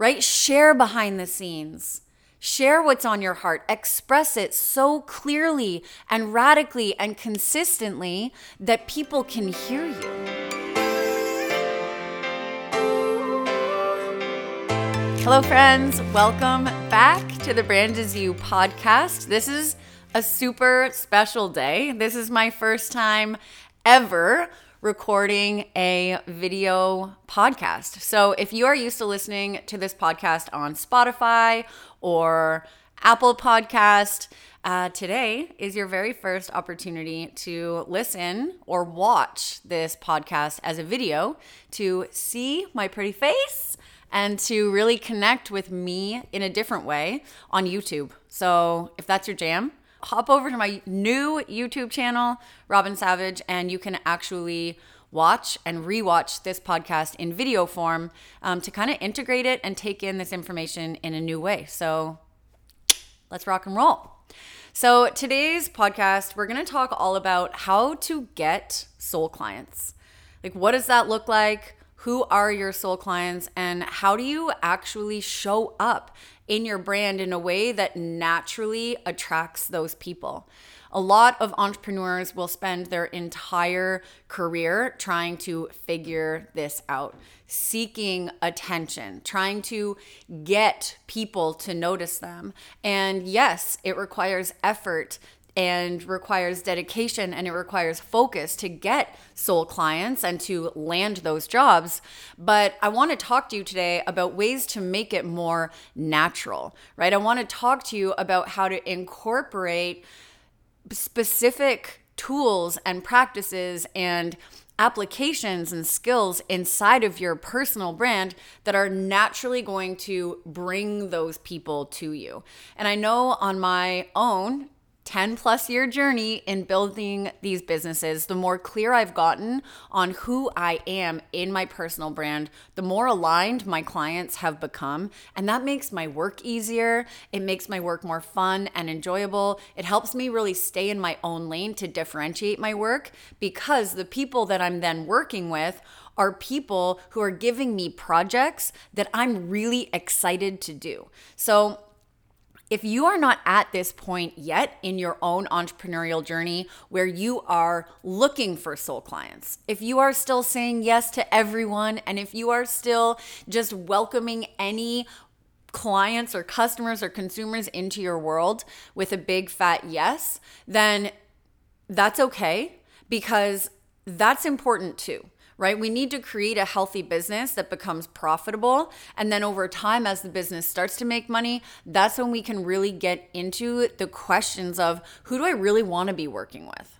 right? Share behind the scenes. Share what's on your heart. Express it so clearly and radically and consistently that people can hear you. Hello, friends. Welcome back to the Brand Is You podcast. This is a super special day. This is my first time ever recording a video podcast. So if you are used to listening to this podcast on Spotify or Apple Podcast, uh, today is your very first opportunity to listen or watch this podcast as a video to see my pretty face and to really connect with me in a different way on YouTube. So if that's your jam, hop over to my new YouTube channel, Robyn Savage, and you can actually watch and rewatch this podcast in video form um, to kind of integrate it and take in this information in a new way. So let's rock and roll. So, today's podcast, we're going to talk all about how to get soul clients. Like, what does that look like? Who are your soul clients? And how do you actually show up in your brand in a way that naturally attracts those people. A lot of entrepreneurs will spend their entire career trying to figure this out, seeking attention, trying to get people to notice them. And yes, it requires effort and requires dedication and it requires focus to get soul clients and to land those jobs. But I want to talk to you today about ways to make it more natural, right? I want to talk to you about how to incorporate specific tools and practices and applications and skills inside of your personal brand that are naturally going to bring those people to you. And I know on my own 10 plus year journey in building these businesses, the more clear I've gotten on who I am in my personal brand, the more aligned my clients have become. And that makes my work easier. It makes my work more fun and enjoyable. It helps me really stay in my own lane to differentiate my work because the people that I'm then working with are people who are giving me projects that I'm really excited to do. So, if you are not at this point yet in your own entrepreneurial journey where you are looking for soul clients, if you are still saying yes to everyone, and if you are still just welcoming any clients or customers or consumers into your world with a big fat yes, then that's okay because that's important too right? We need to create a healthy business that becomes profitable. And then over time, as the business starts to make money, that's when we can really get into the questions of who do I really want to be working with?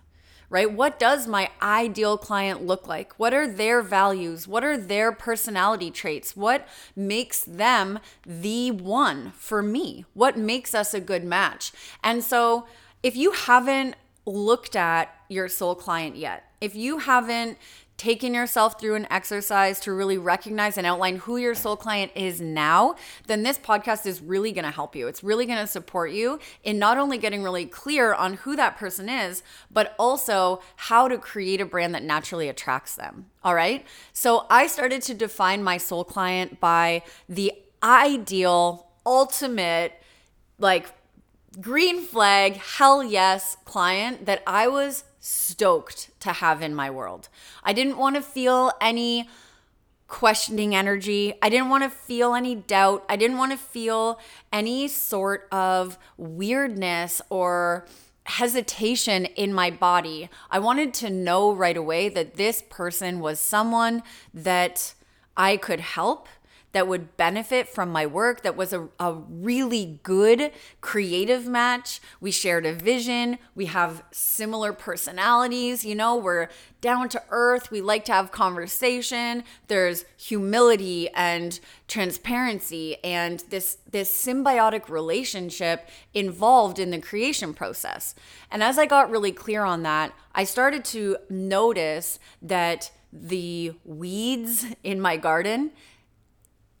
Right? What does my ideal client look like? What are their values? What are their personality traits? What makes them the one for me? What makes us a good match? And so, if you haven't looked at your soul client yet, if you haven't taken yourself through an exercise to really recognize and outline who your soul client is now, then this podcast is really going to help you. It's really going to support you in not only getting really clear on who that person is, but also how to create a brand that naturally attracts them. All right. So I started to define my soul client by the ideal, ultimate, like green flag, hell yes client that I was stoked to have in my world. I didn't want to feel any questioning energy. I didn't want to feel any doubt. I didn't want to feel any sort of weirdness or hesitation in my body. I wanted to know right away that this person was someone that I could help that would benefit from my work, that was a, a really good creative match. We shared a vision. We have similar personalities. You know, we're down to earth. We like to have conversation. There's humility and transparency and this, this symbiotic relationship involved in the creation process. And as I got really clear on that, I started to notice that the weeds in my garden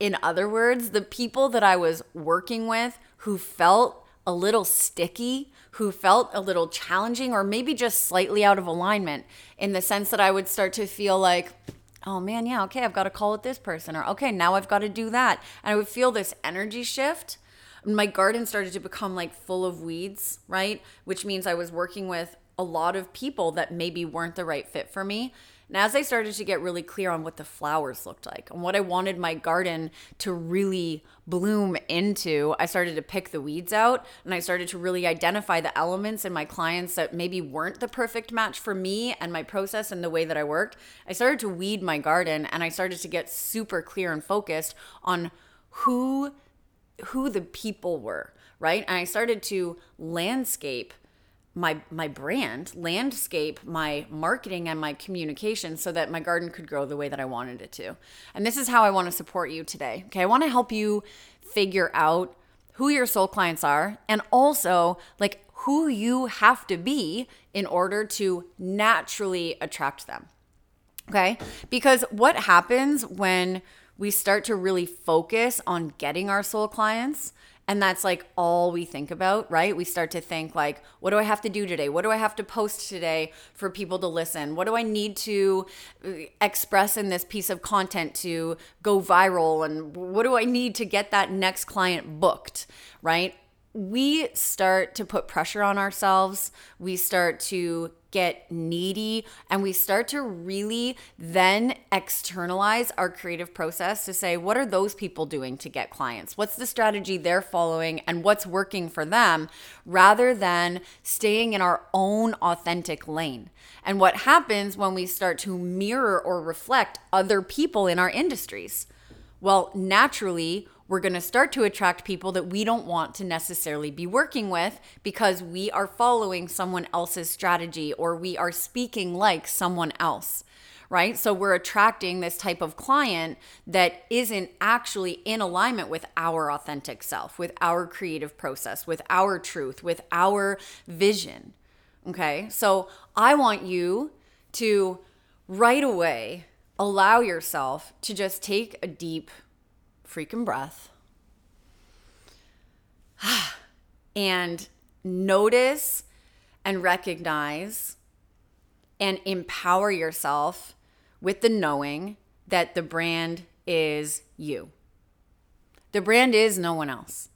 in other words, the people that I was working with who felt a little sticky, who felt a little challenging, or maybe just slightly out of alignment in the sense that I would start to feel like, oh man, yeah, okay, I've got to call with this person, or okay, now I've got to do that. And I would feel this energy shift. My garden started to become like full of weeds, right? Which means I was working with a lot of people that maybe weren't the right fit for me. And as I started to get really clear on what the flowers looked like and what I wanted my garden to really bloom into, I started to pick the weeds out and I started to really identify the elements in my clients that maybe weren't the perfect match for me and my process and the way that I worked. I started to weed my garden and I started to get super clear and focused on who who the people were, right? And I started to landscape my my brand landscape my marketing and my communication so that my garden could grow the way that I wanted it to. And this is how I want to support you today. Okay? I want to help you figure out who your soul clients are and also like who you have to be in order to naturally attract them. Okay? Because what happens when we start to really focus on getting our soul clients and that's like all we think about, right? We start to think like, what do I have to do today? What do I have to post today for people to listen? What do I need to uh, express in this piece of content to go viral? And what do I need to get that next client booked, right? We start to put pressure on ourselves. We start to get needy and we start to really then externalize our creative process to say, what are those people doing to get clients? What's the strategy they're following and what's working for them rather than staying in our own authentic lane? And what happens when we start to mirror or reflect other people in our industries? Well, naturally, we're going to start to attract people that we don't want to necessarily be working with because we are following someone else's strategy or we are speaking like someone else. Right? So we're attracting this type of client that isn't actually in alignment with our authentic self, with our creative process, with our truth, with our vision. Okay? So I want you to right away allow yourself to just take a deep freaking breath and notice and recognize and empower yourself with the knowing that the brand is you. The brand is no one else,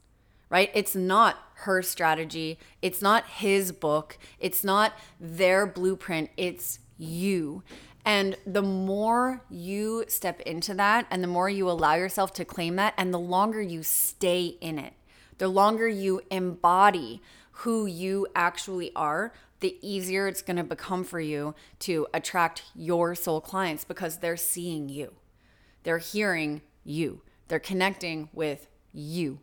right? It's not her strategy. It's not his book. It's not their blueprint. It's you. And the more you step into that and the more you allow yourself to claim that and the longer you stay in it, the longer you embody who you actually are, the easier it's going to become for you to attract your soul clients because they're seeing you. They're hearing you. They're connecting with you.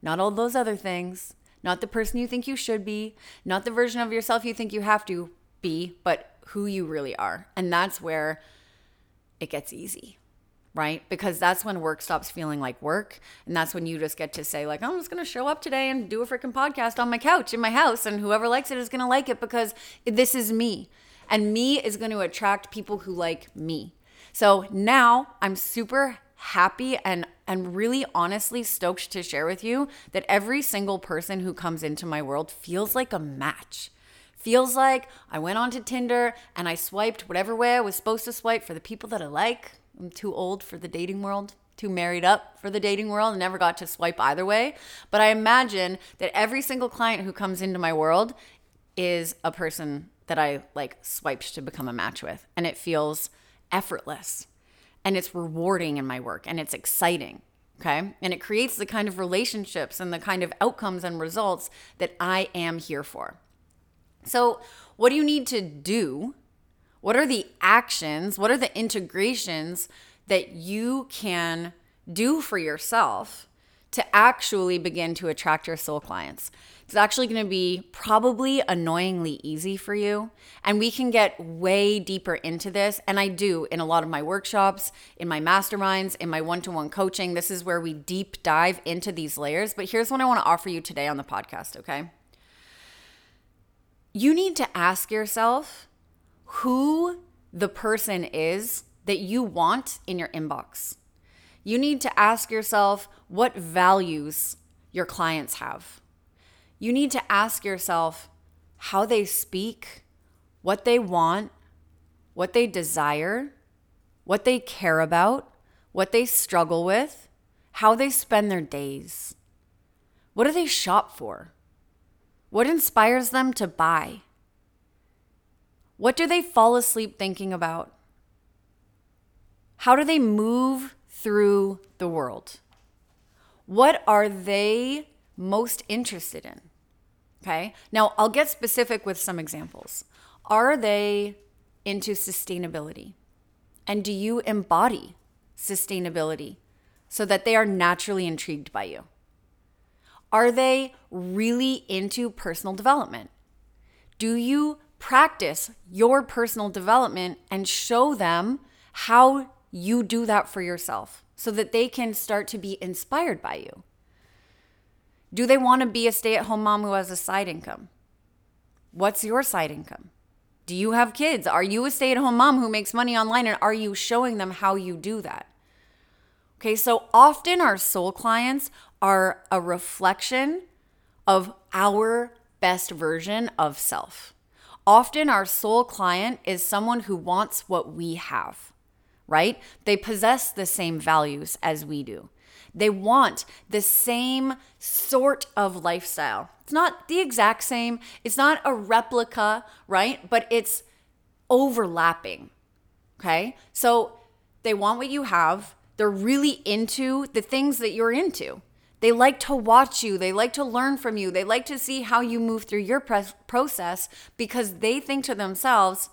Not all those other things, not the person you think you should be, not the version of yourself you think you have to be, but who you really are. And that's where it gets easy, right? Because that's when work stops feeling like work. And that's when you just get to say, like, I'm just going to show up today and do a freaking podcast on my couch in my house. And whoever likes it is going to like it because this is me. And me is going to attract people who like me. So now I'm super happy and and really honestly stoked to share with you that every single person who comes into my world feels like a match feels like I went onto Tinder and I swiped whatever way I was supposed to swipe for the people that I like. I'm too old for the dating world, too married up for the dating world, and never got to swipe either way. But I imagine that every single client who comes into my world is a person that I like swiped to become a match with. And it feels effortless and it's rewarding in my work and it's exciting. Okay. And it creates the kind of relationships and the kind of outcomes and results that I am here for. So, what do you need to do? What are the actions? What are the integrations that you can do for yourself to actually begin to attract your soul clients? It's actually going to be probably annoyingly easy for you. And we can get way deeper into this. And I do in a lot of my workshops, in my masterminds, in my one to one coaching. This is where we deep dive into these layers. But here's what I want to offer you today on the podcast, okay? You need to ask yourself who the person is that you want in your inbox. You need to ask yourself what values your clients have. You need to ask yourself how they speak, what they want, what they desire, what they care about, what they struggle with, how they spend their days. What do they shop for? What inspires them to buy? What do they fall asleep thinking about? How do they move through the world? What are they most interested in? Okay. Now, I'll get specific with some examples. Are they into sustainability? And do you embody sustainability so that they are naturally intrigued by you? Are they really into personal development? Do you practice your personal development and show them how you do that for yourself so that they can start to be inspired by you? Do they want to be a stay at home mom who has a side income? What's your side income? Do you have kids? Are you a stay at home mom who makes money online and are you showing them how you do that? Okay, so often our soul clients are a reflection of our best version of self. Often our soul client is someone who wants what we have, right? They possess the same values as we do. They want the same sort of lifestyle. It's not the exact same, it's not a replica, right? But it's overlapping. Okay? So they want what you have. They're really into the things that you're into. They like to watch you. They like to learn from you. They like to see how you move through your process because they think to themselves,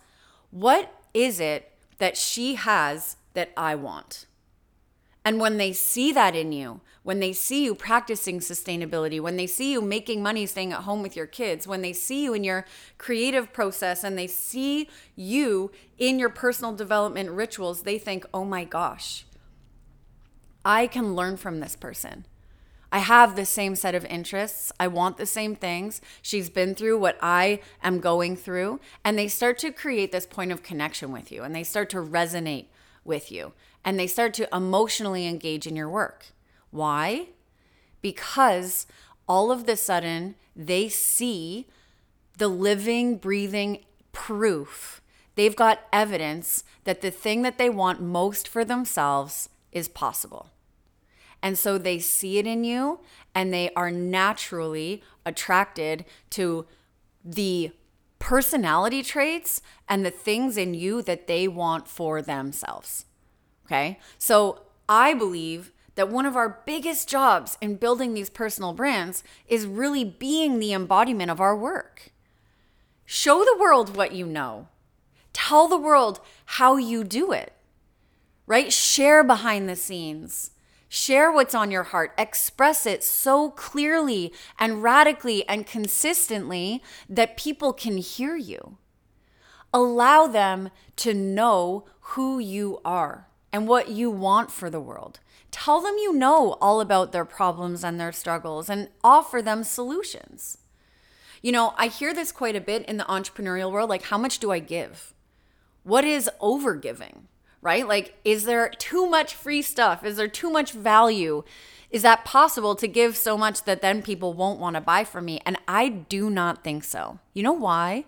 what is it that she has that I want? And when they see that in you, when they see you practicing sustainability, when they see you making money staying at home with your kids, when they see you in your creative process and they see you in your personal development rituals, they think, oh my gosh, I can learn from this person. I have the same set of interests. I want the same things. She's been through what I am going through. And they start to create this point of connection with you and they start to resonate with you and they start to emotionally engage in your work. Why? Because all of the sudden they see the living, breathing proof. They've got evidence that the thing that they want most for themselves is possible. And so they see it in you and they are naturally attracted to the personality traits and the things in you that they want for themselves. Okay. So I believe that one of our biggest jobs in building these personal brands is really being the embodiment of our work. Show the world what you know, tell the world how you do it, right? Share behind the scenes. Share what's on your heart. Express it so clearly and radically and consistently that people can hear you. Allow them to know who you are and what you want for the world. Tell them you know all about their problems and their struggles and offer them solutions. You know, I hear this quite a bit in the entrepreneurial world like, how much do I give? What is overgiving, right? Like, is there too much free stuff? Is there too much value? Is that possible to give so much that then people won't want to buy from me? And I do not think so. You know why?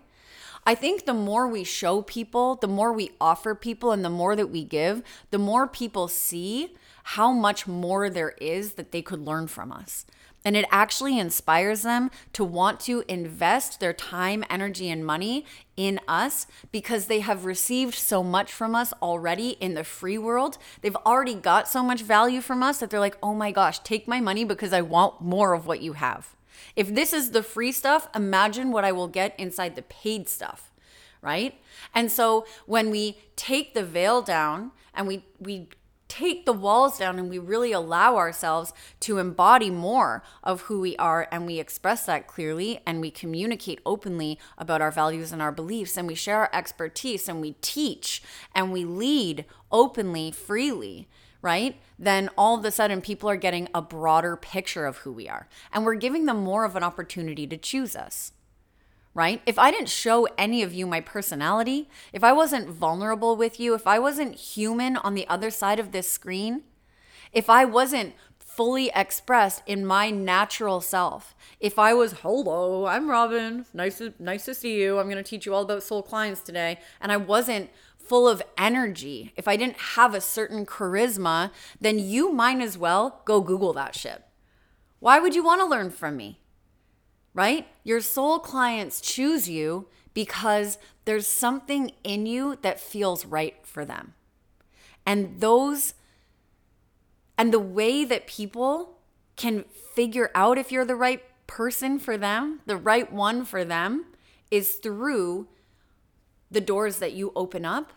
I think the more we show people, the more we offer people, and the more that we give, the more people see how much more there is that they could learn from us. And it actually inspires them to want to invest their time, energy, and money in us because they have received so much from us already in the free world. They've already got so much value from us that they're like, oh my gosh, take my money because I want more of what you have. If this is the free stuff, imagine what I will get inside the paid stuff, right? And so when we take the veil down and we we take the walls down and we really allow ourselves to embody more of who we are and we express that clearly and we communicate openly about our values and our beliefs and we share our expertise and we teach and we lead openly, freely right? Then all of a sudden people are getting a broader picture of who we are. And we're giving them more of an opportunity to choose us, right? If I didn't show any of you my personality, if I wasn't vulnerable with you, if I wasn't human on the other side of this screen, if I wasn't fully expressed in my natural self. If I was, hello, I'm Robyn, nice to, nice to see you. I'm to teach you all about soul clients today. And I wasn't full of energy, if I didn't have a certain charisma, then you might as well go Google that shit. Why would you want to learn from me? Right? Your soul clients choose you because there's something in you that feels right for them. And those, and the way that people can figure out if you're the right person for them, the right one for them, is through the doors that you open up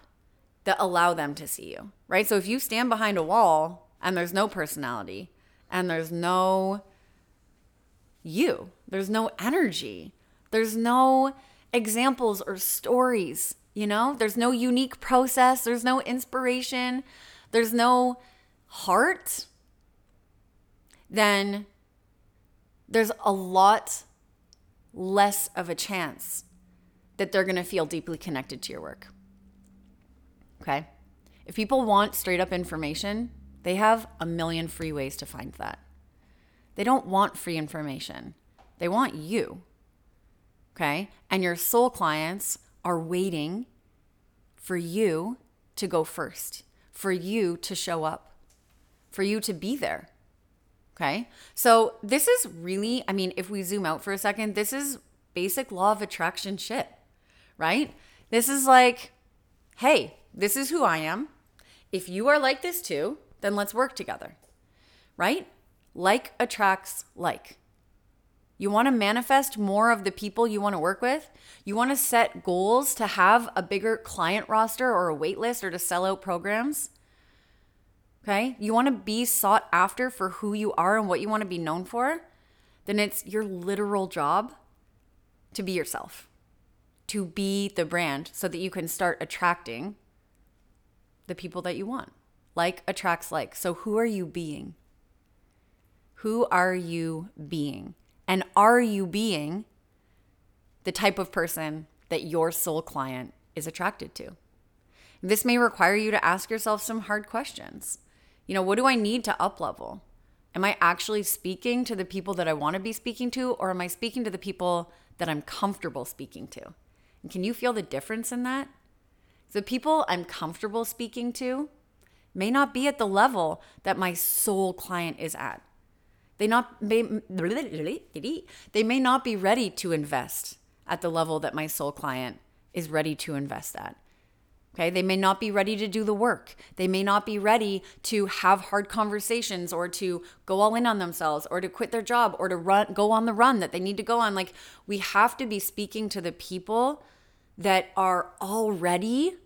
that allow them to see you, right? So if you stand behind a wall and there's no personality and there's no you, there's no energy, there's no examples or stories, you know? There's no unique process, there's no inspiration, there's no heart, then there's a lot less of a chance that they're going to feel deeply connected to your work. Okay? If people want straight up information, they have a million free ways to find that. They don't want free information, they want you. Okay? And your soul clients are waiting for you to go first, for you to show up, for you to be there. Okay? So, this is really, I mean, if we zoom out for a second, this is basic law of attraction shit, right? This is like, hey, this is who I am. If you are like this too, then let's work together, right? Like attracts like. You want to manifest more of the people you want to work with? You want to set goals to have a bigger client roster or a wait list or to sell out programs? Okay? You want to be sought after for who you are and what you want to be known for? Then it's your literal job to be yourself, to be the brand so that you can start attracting the people that you want. Like attracts like. So who are you being? Who are you being? And are you being the type of person that your soul client is attracted to? This may require you to ask yourself some hard questions. You know, what do I need to up level? Am I actually speaking to the people that I want to be speaking to, or am I speaking to the people that I'm comfortable speaking to? And can you feel the difference in that? The people I'm comfortable speaking to may not be at the level that my soul client is at. They not may, they may not be ready to invest at the level that my soul client is ready to invest at. Okay, they may not be ready to do the work. They may not be ready to have hard conversations or to go all in on themselves or to quit their job or to run go on the run that they need to go on. Like we have to be speaking to the people that are already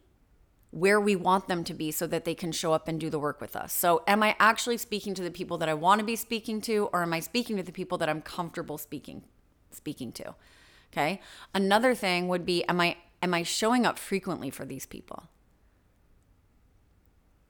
where we want them to be so that they can show up and do the work with us. So, am I actually speaking to the people that I want to be speaking to or am I speaking to the people that I'm comfortable speaking speaking to? Okay? Another thing would be am I am I showing up frequently for these people?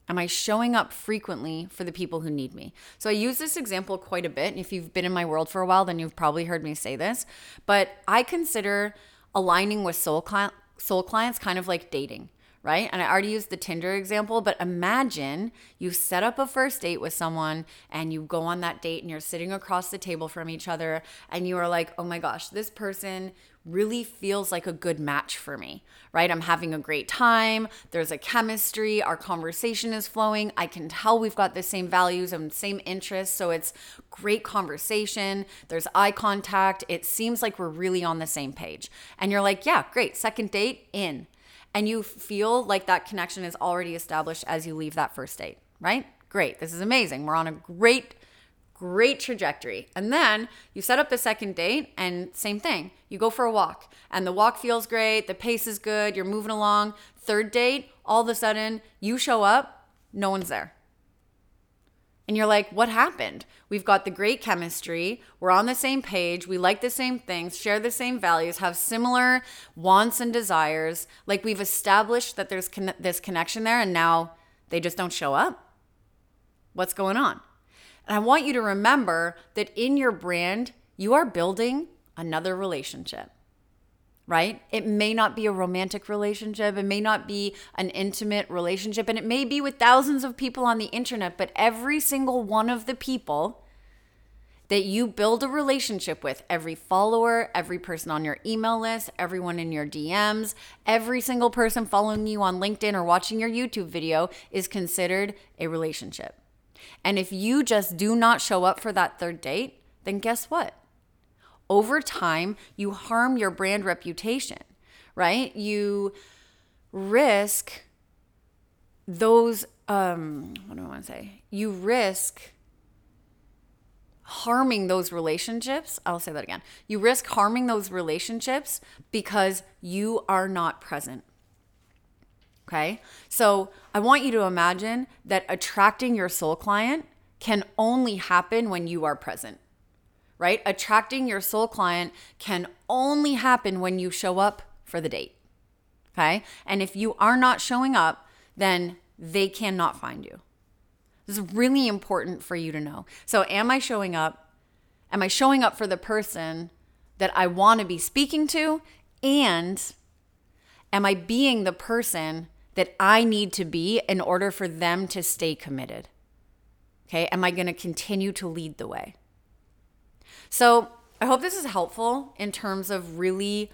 Am I showing up frequently for the people who need me? So I use this example quite a bit. If you've been in my world for a while, then you've probably heard me say this. But I consider aligning with soul, cli- soul clients kind of like dating right? And I already used the Tinder example, but imagine you set up a first date with someone and you go on that date and you're sitting across the table from each other and you are like, oh my gosh, this person really feels like a good match for me, right? I'm having a great time. There's a chemistry. Our conversation is flowing. I can tell we've got the same values and same interests. So it's great conversation. There's eye contact. It seems like we're really on the same page. And you're like, yeah, great. Second date in and you feel like that connection is already established as you leave that first date, right? Great. This is amazing. We're on a great great trajectory. And then you set up the second date and same thing. You go for a walk and the walk feels great, the pace is good, you're moving along. Third date, all of a sudden you show up, no one's there. And you're like, what happened? We've got the great chemistry. We're on the same page. We like the same things, share the same values, have similar wants and desires. Like we've established that there's con- this connection there, and now they just don't show up. What's going on? And I want you to remember that in your brand, you are building another relationship right? It may not be a romantic relationship, it may not be an intimate relationship, and it may be with thousands of people on the internet, but every single one of the people that you build a relationship with every follower, every person on your email list, everyone in your DMs, every single person following you on LinkedIn or watching your YouTube video is considered a relationship. And if you just do not show up for that third date, then guess what? Over time, you harm your brand reputation, right? You risk those um what do I want to say? You risk harming those relationships. I'll say that again. You risk harming those relationships because you are not present. Okay? So, I want you to imagine that attracting your soul client can only happen when you are present. Right? Attracting your soul client can only happen when you show up for the date. Okay? And if you are not showing up, then they cannot find you. This is really important for you to know. So, am I showing up? Am I showing up for the person that I want to be speaking to? And am I being the person that I need to be in order for them to stay committed? Okay, am I going to continue to lead the way? So, I hope this is helpful in terms of really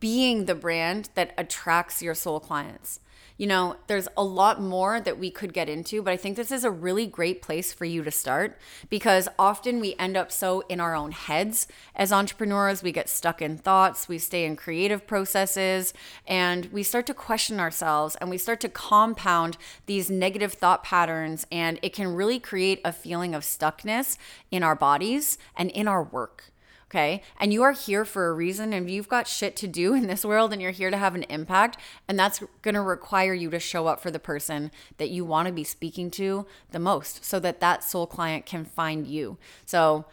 being the brand that attracts your soul clients you know, there's a lot more that we could get into, but I think this is a really great place for you to start because often we end up so in our own heads as entrepreneurs. We get stuck in thoughts, we stay in creative processes, and we start to question ourselves and we start to compound these negative thought patterns. And it can really create a feeling of stuckness in our bodies and in our work okay? And you are here for a reason and you've got shit to do in this world and you're here to have an impact. And that's going to require you to show up for the person that you want to be speaking to the most so that that soul client can find you. So,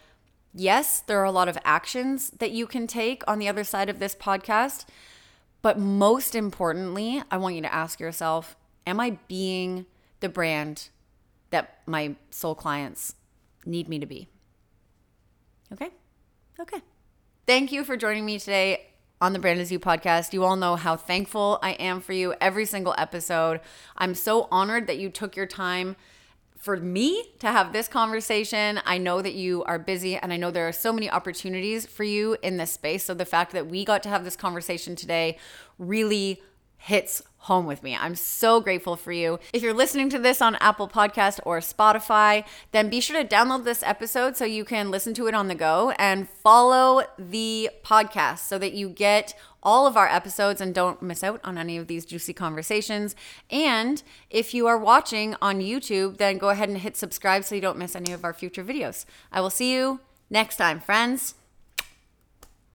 yes, there are a lot of actions that you can take on the other side of this podcast. But most importantly, I want you to ask yourself Am I being the brand that my soul clients need me to be? Okay. Okay. Thank you for joining me today on the Brand Is You podcast. You all know how thankful I am for you every single episode. I'm so honored that you took your time for me to have this conversation. I know that you are busy and I know there are so many opportunities for you in this space. So the fact that we got to have this conversation today really hits home with me. I'm so grateful for you. If you're listening to this on Apple Podcast or Spotify, then be sure to download this episode so you can listen to it on the go and follow the podcast so that you get all of our episodes and don't miss out on any of these juicy conversations. And if you are watching on YouTube, then go ahead and hit subscribe so you don't miss any of our future videos. I will see you next time, friends.